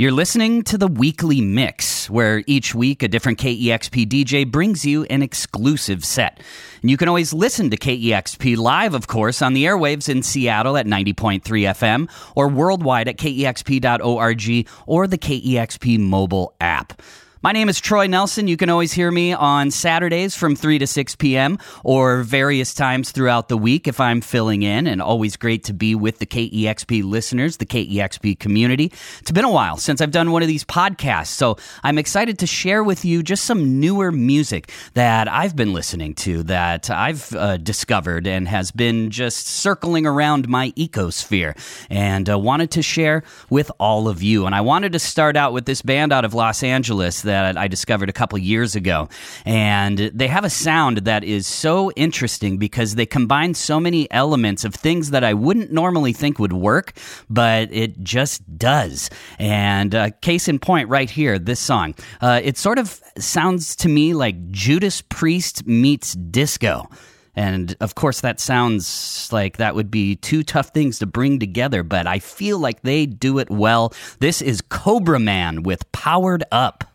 You're listening to the weekly mix, where each week a different KEXP DJ brings you an exclusive set. And you can always listen to KEXP live, of course, on the airwaves in Seattle at 90.3 FM or worldwide at kexp.org or the KEXP mobile app. My name is Troy Nelson. You can always hear me on Saturdays from 3 to 6 p.m. or various times throughout the week if I'm filling in. And always great to be with the KEXP listeners, the KEXP community. It's been a while since I've done one of these podcasts, so I'm excited to share with you just some newer music that I've been listening to that I've uh, discovered and has been just circling around my ecosphere and uh, wanted to share with all of you. And I wanted to start out with this band out of Los Angeles that I discovered a couple years ago. And they have a sound that is so interesting because they combine so many elements of things that I wouldn't normally think would work, but it just does. And uh, case in point, right here, this song. Uh, it sort of sounds to me like Judas Priest meets disco. And of course, that sounds like that would be two tough things to bring together, but I feel like they do it well. This is Cobra Man with Powered Up.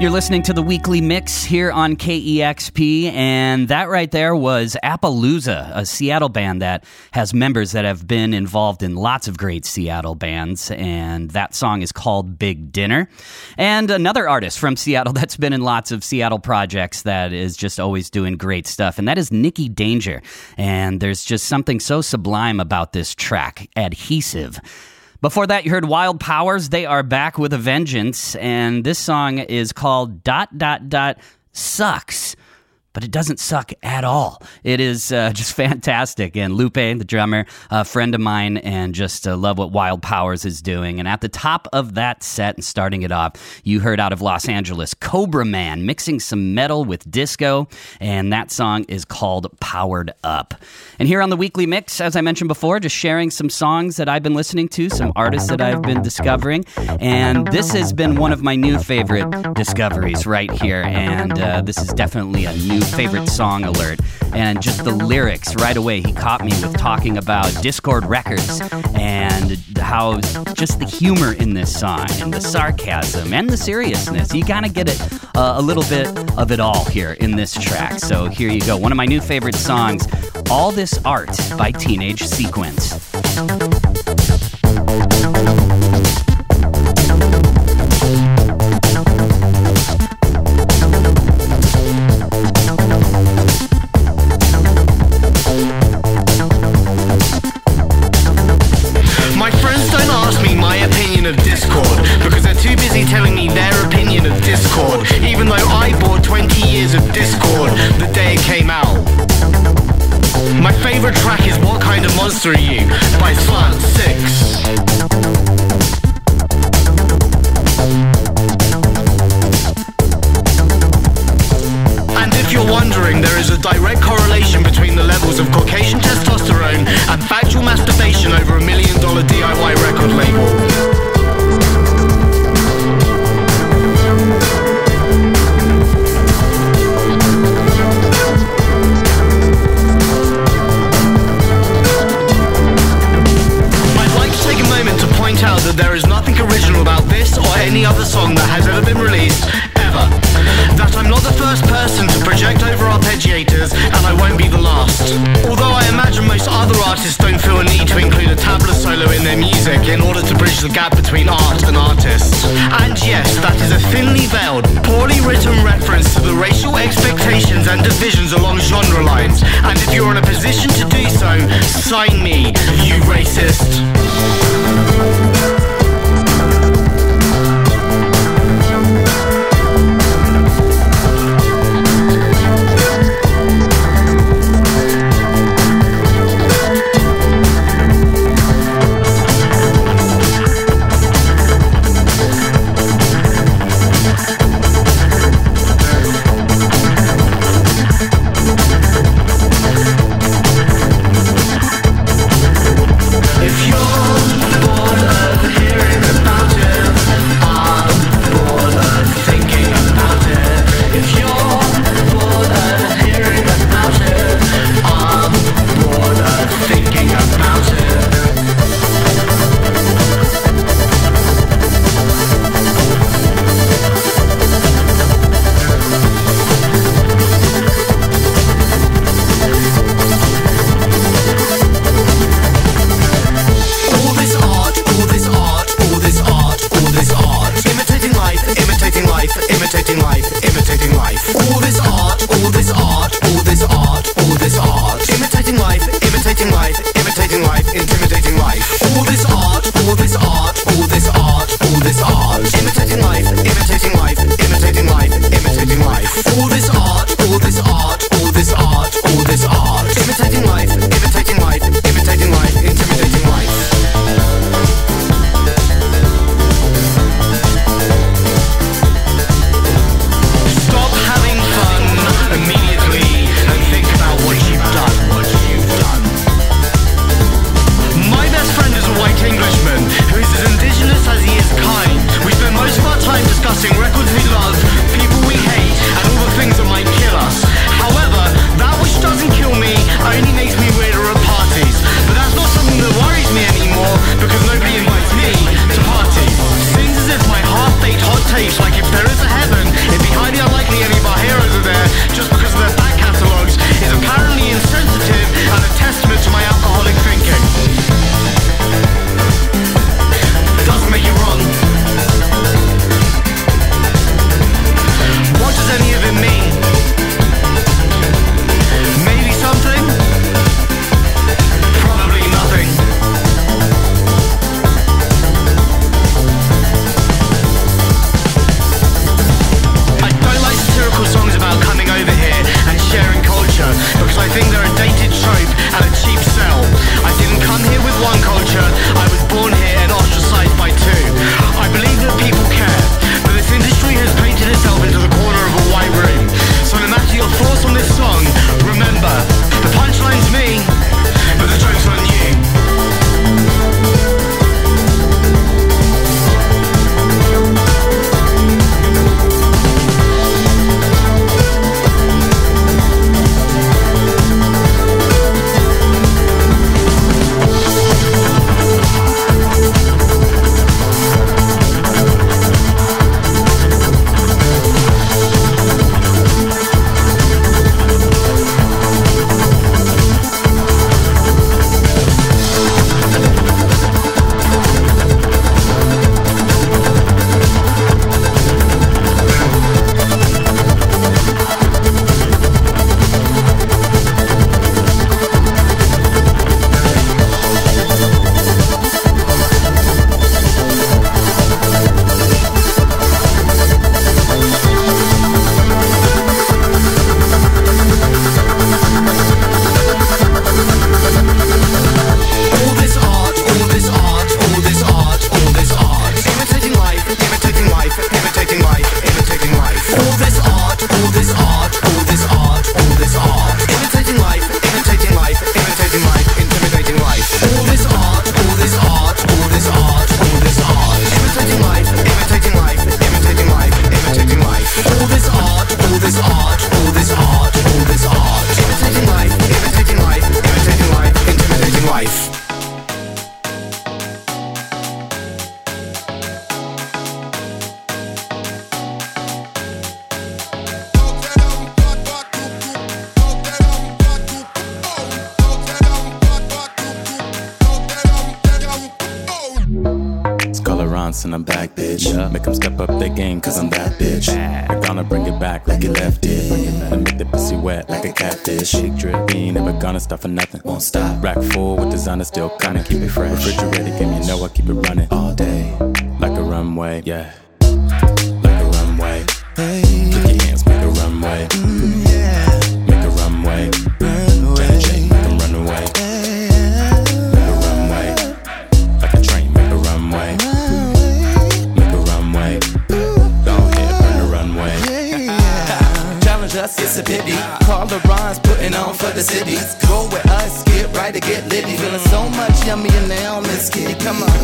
You're listening to the weekly mix here on KEXP, and that right there was Appaloosa, a Seattle band that has members that have been involved in lots of great Seattle bands, and that song is called Big Dinner. And another artist from Seattle that's been in lots of Seattle projects that is just always doing great stuff, and that is Nicki Danger. And there's just something so sublime about this track, Adhesive. Before that, you heard Wild Powwers. They are back with a vengeance, and this song is called Dot Dot Dot Sucks but it doesn't suck at all. It is uh, just fantastic. And Lupe, the drummer, a friend of mine, and just uh, love what Wild Powwers is doing. And at the top of that set and starting it off, you heard out of Los Angeles Cobra Man mixing some metal with disco, and that song is called Powered Up. And here on the weekly mix, as I mentioned before, just sharing some songs that I've been listening to, some artists that I've been discovering. And this has been one of my new favorite discoveries right here. And uh, this is definitely a new favorite song alert. And just the lyrics right away, he caught me with talking about Dischord Records and how just the humor in this song and the sarcasm and the seriousness. You kind of get it uh, a little bit of it all here in this track. So here you go. One of my new favorite songs, All This Art by Teenage Sequence. Monster Are You by Slant 6. And if you're wondering, there is a direct correlation between the levels of Caucasian testosterone and factual masturbation over a million dollar DIY record label. That there is nothing original about this or any other song that has ever been released, ever. That I'm not the first person to project over arpeggiators, and I won't be the last. Although I imagine most other artists don't feel a need to include a tabla solo in their music in order to bridge the gap between art and artists. And yes, that is a thinly veiled, poorly written reference to the racial expectations and divisions along genre lines. And if you're in a position to do so, sign me, you racist.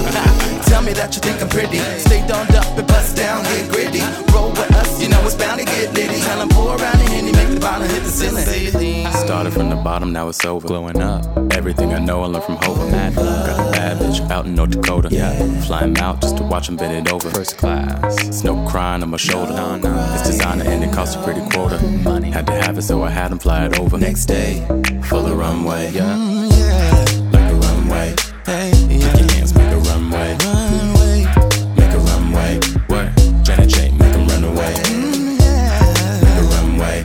tell me that you think I'm pretty. Stay domed up and bust down, get gritty. Roll with us, you know it's bound to get litty. Tell 'em pour around the henny, make the bottom hit the ceiling. Started from the bottom, now it's over. Glowing up. Everything I know, I learned from Hova. Mad love. Got a bad bitch out in North Dakota. Yeah. Flying out just to watch him bend it over. First class. It's no crying on my shoulder. No, no. It's designer and it costs a pretty quota. Money. Had to have it, so I had him fly it over. Next day, full of runway. Yeah, Yeah. Like a runway. Put your hands, make a runway. Make a runway. What? Janet J, make 'em run away. Mm, make a runway.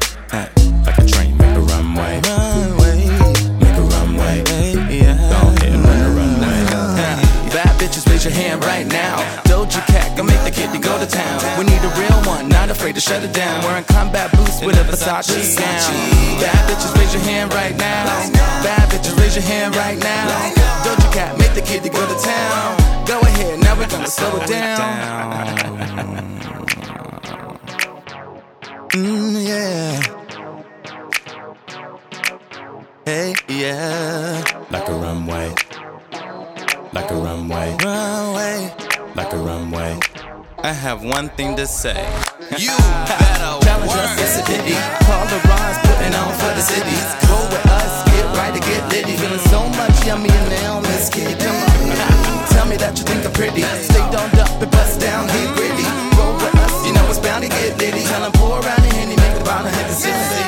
Like a train, make a runway. Make a runway. Go ahead and run a runway. Bad bitches, raise your hand right now. Doja Cat, gonna make the kitty go to town. We need a real afraid to shut it down. Wearing combat boots with a Versace gown. Bad bitches, raise your hand right now. Bad bitches, raise your hand right now. Doja Cat, make the kitty go to town. Go ahead, now we're gonna slow it down. Mm, yeah. Hey, yeah. Like a runway. Like a runway. Runway. Like a runway. I have one thing to say. You better Challenge us, it's a ditty. Call the rhymes, putting on for the cities. Go with us, get right to get litty. Feeling so much yummy and now Miss Kitty. Come on, tell me that you think I'm pretty. Stay domed up and bust down, get gritty. Roll with us, you know it's bound to get litty. Tell 'em pour around the henny, make the bottom hit the ceiling.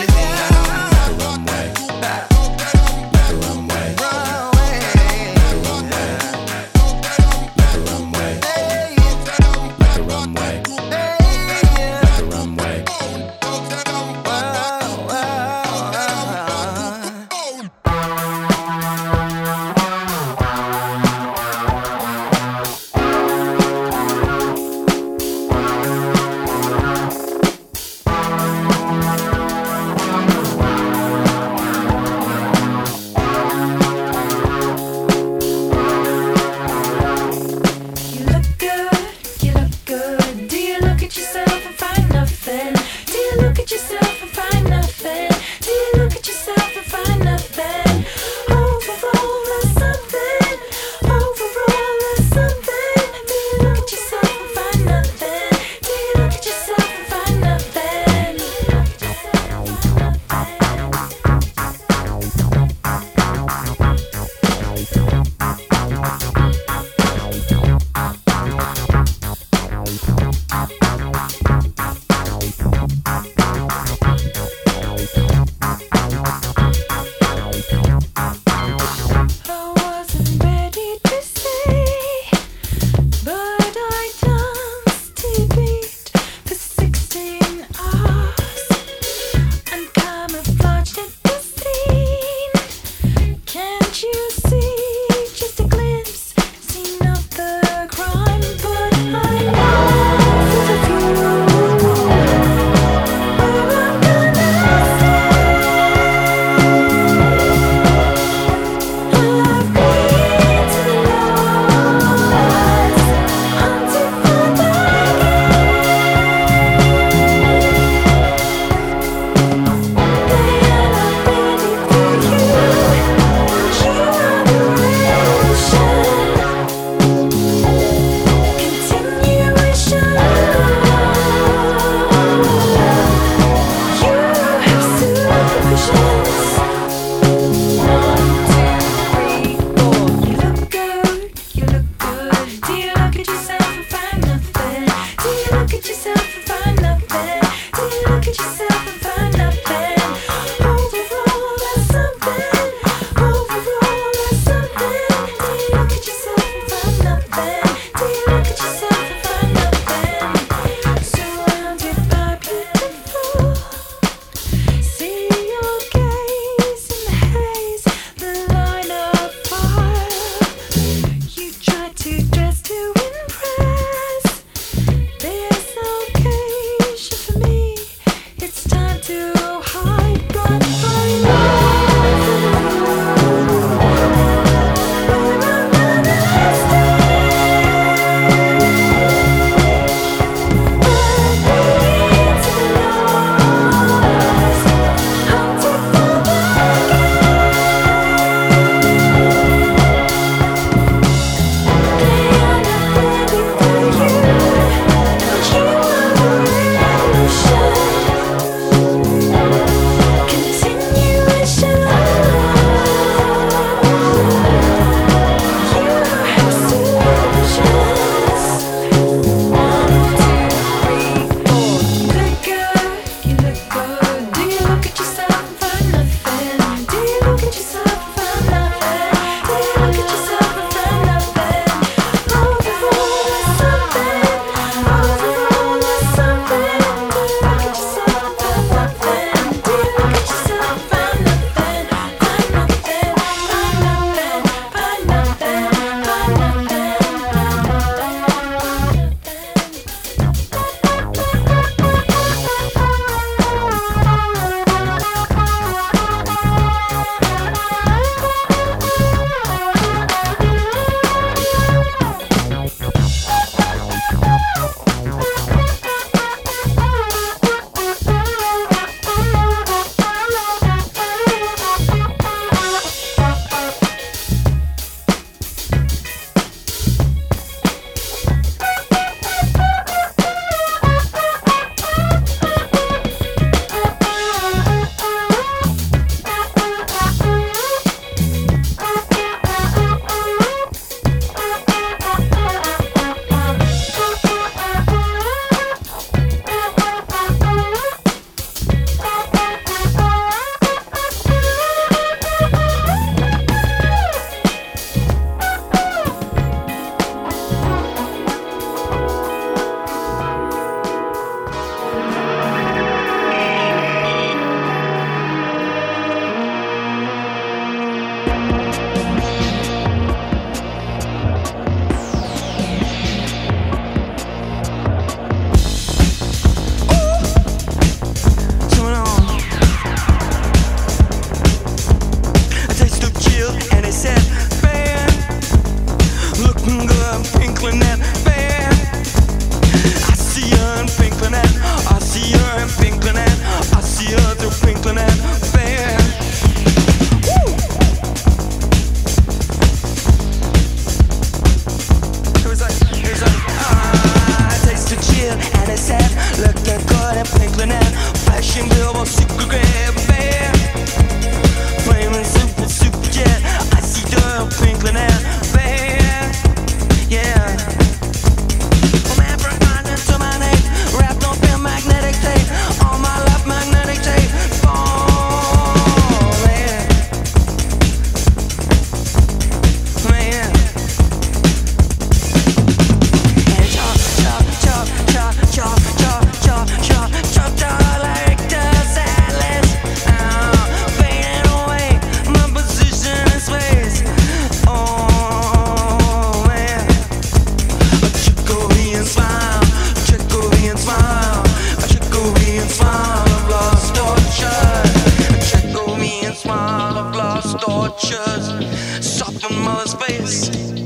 Mother's face.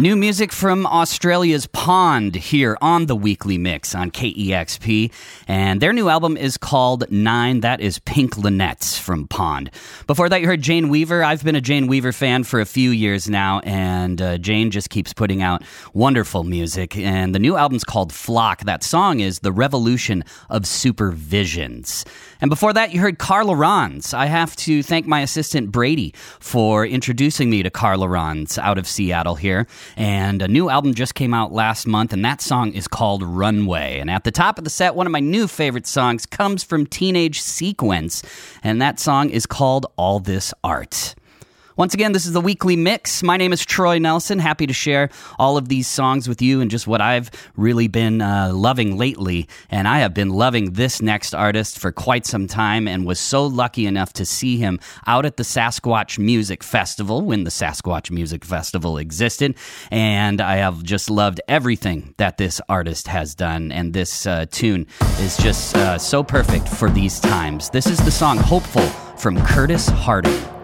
New music from Australia's Pond here on the weekly mix on KEXP. And their new album is called Nine. That is Pink Lunettes from Pond. Before that, you heard Jane Weaver. I've been a Jane Weaver fan for a few years now, and uh, Jane just keeps putting out wonderful music. And the new album's called Flock. That song is The Revolution of Super Visions. And before that, you heard CarLarans. I have to thank my assistant Brady for introducing me to CarLarans out of Seattle here. And a new album just came out last month, and that song is called Runway. And at the top of the set, one of my new favorite songs comes from Teenage Sequence, and that song is called All This Art. Once again, this is the weekly mix. My name is Troy Nelson. Happy to share all of these songs with you and just what I've really been uh, loving lately. And I have been loving this next artist for quite some time and was so lucky enough to see him out at the Sasquatch Music Festival when the Sasquatch Music Festival existed. And I have just loved everything that this artist has done. And this uh, tune is just uh, so perfect for these times. This is the song Hopeful from Curtis Harding.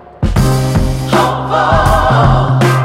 Now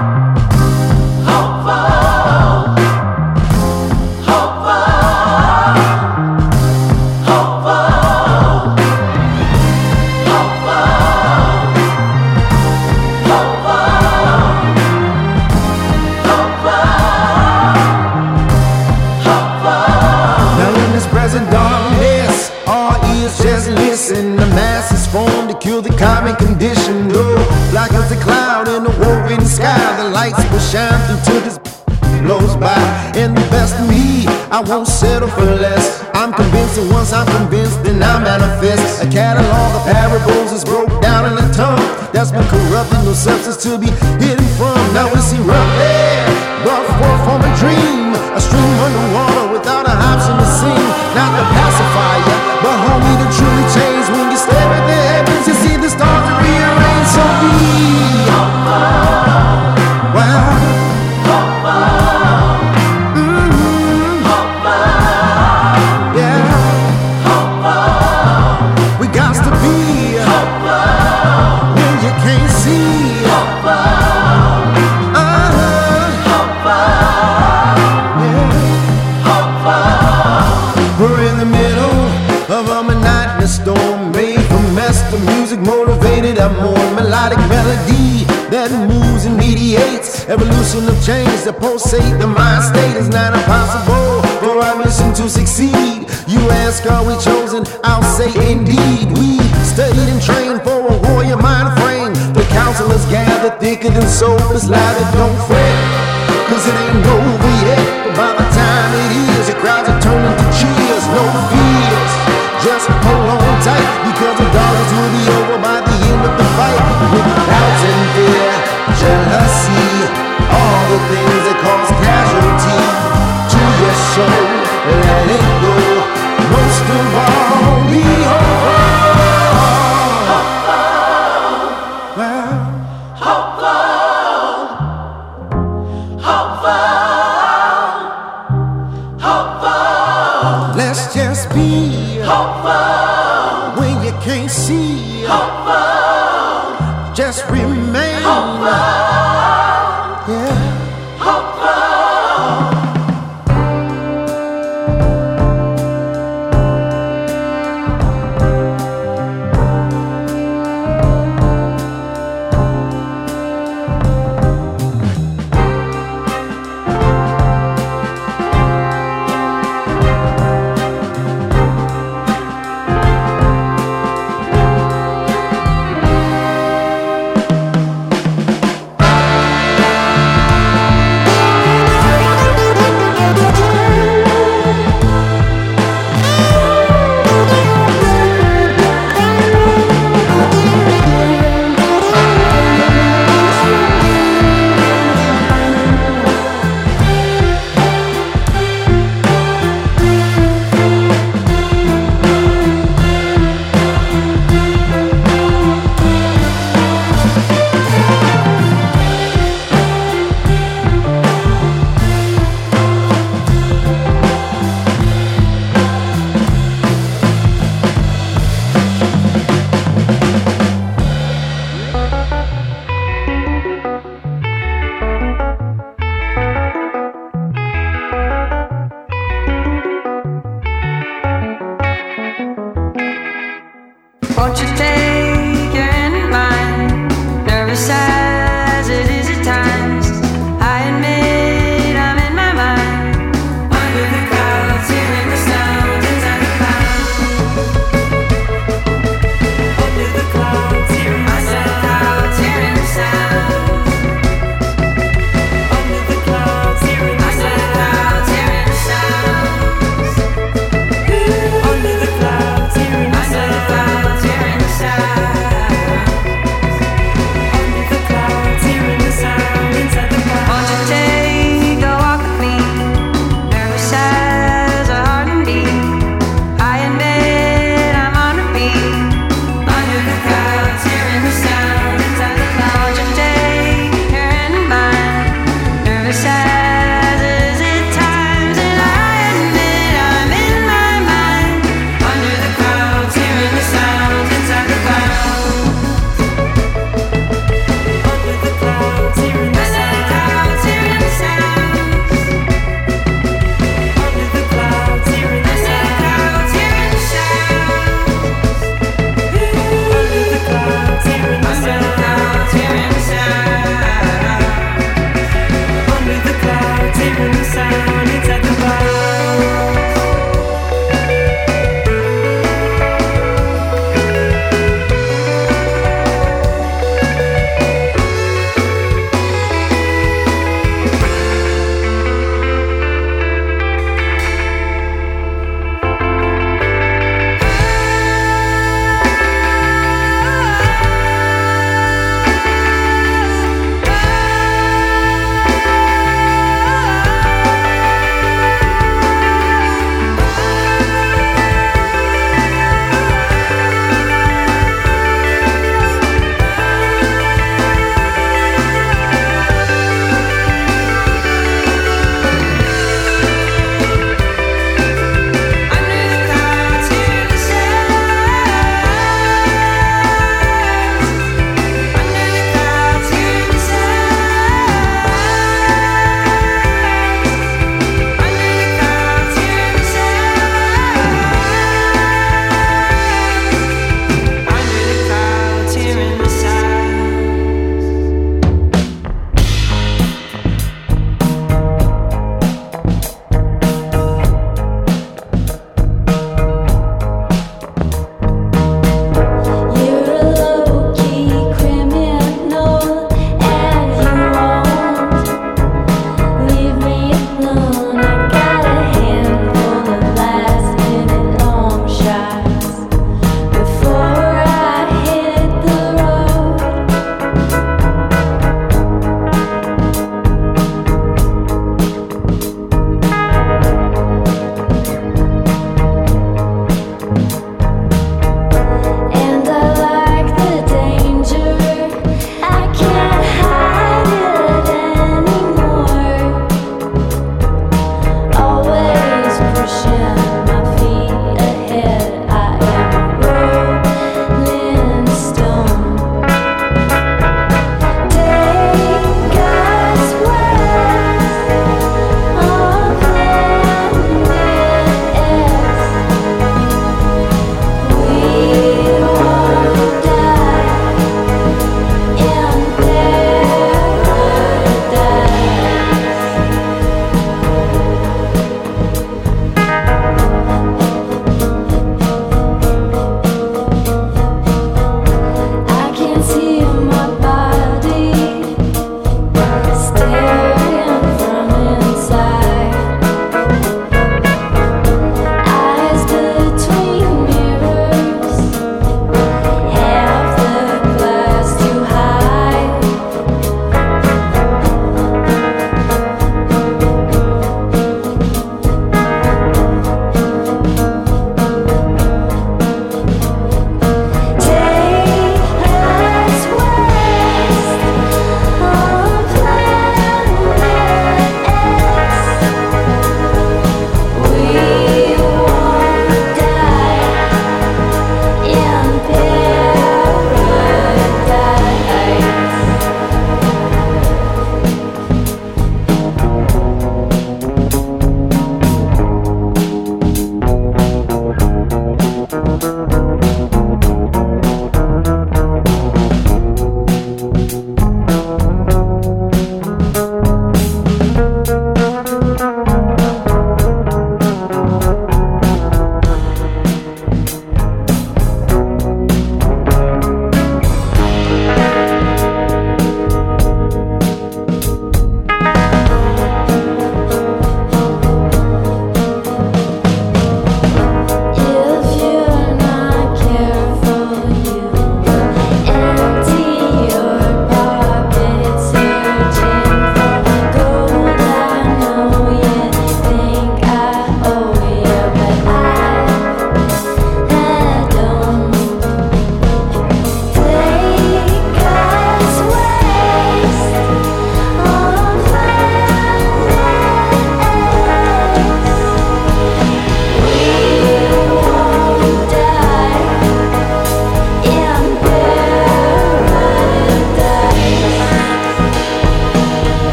lights will shine through this blows by. And the best of me, I won't settle for less. I'm convinced that once I'm convinced, then I manifest. A catalog of parables is broke down in a tongue that's been corrupted, no substance to be hidden from. Now we see rough forth from a dream, a stream underwater without a option to sing. Not the pacifier, but homie to truly change. When you stare at the heavens, you see the stars a more melodic melody that moves and mediates evolution of change that pulsate. The mind state is not impossible for our mission to succeed. You ask, are we chosen? I'll say indeed. We studied and trained for a warrior mind frame. The counselors gather thicker than soap. It's louder, don't fret. Cause it ain't over yet. But by the time it is, the crowds are turning to cheers. No fears. Just hold on tight. Because the darkness will be over by the of the fight. With doubts and fear, jealousy, all the things that cause casualty to your soul. Let it go. Most of all,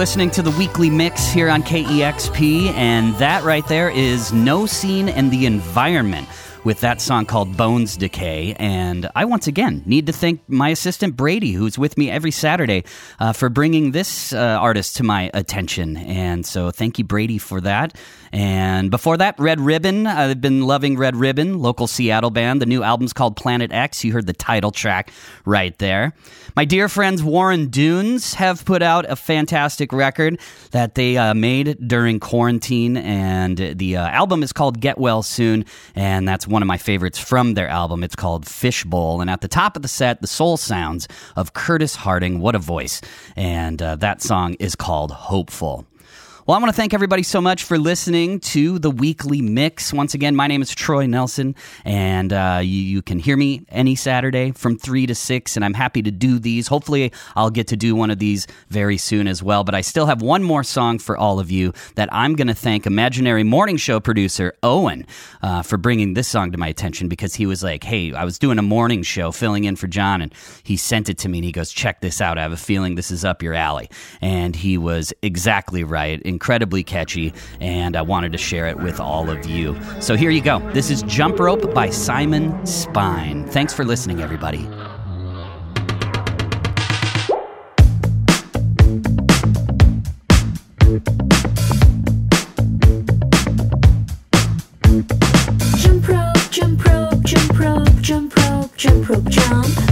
listening to the weekly mix here on KEXP, and that right there is Gnossienne and the Environment with that song called Bones Decay. And I once again need to thank my assistant Brady, who's with me every Saturday, uh, for bringing this uh, artist to my attention. And so thank you, Brady, for that. And before that, Red Ribbon. I've been loving Red Ribbon, local Seattle band. The new album's called Planet X. You heard the title track right there. My dear friends Warren Dunes have put out a fantastic record that they uh, made during quarantine, and the uh, album is called Get Well Soon, and that's one of my favorites from their album. It's called Fishbowl, and at the top of the set, the soul sounds of Curtis Harding. What a voice! And uh, that song is called Hopeful. Well, I want to thank everybody so much for listening to the weekly mix. Once again, my name is Troy Nelson, and uh, you, you, can hear me any Saturday from 3 to 6, and I'm happy to do these. Hopefully, I'll get to do one of these very soon as well. But I still have one more song for all of you that I'm going to thank Imaginary Morning Show producer Owen uh, for bringing this song to my attention because he was like, hey, I was doing a morning show filling in for John, and he sent it to me, and he goes, check this out. I have a feeling this is up your alley. And he was exactly right incredibly catchy, and I wanted to share it with all of you. So here you go. This is Jump Rope by Psymon Spine. Thanks for listening, everybody. Jump rope, jump rope, jump rope, jump rope, jump rope, jump.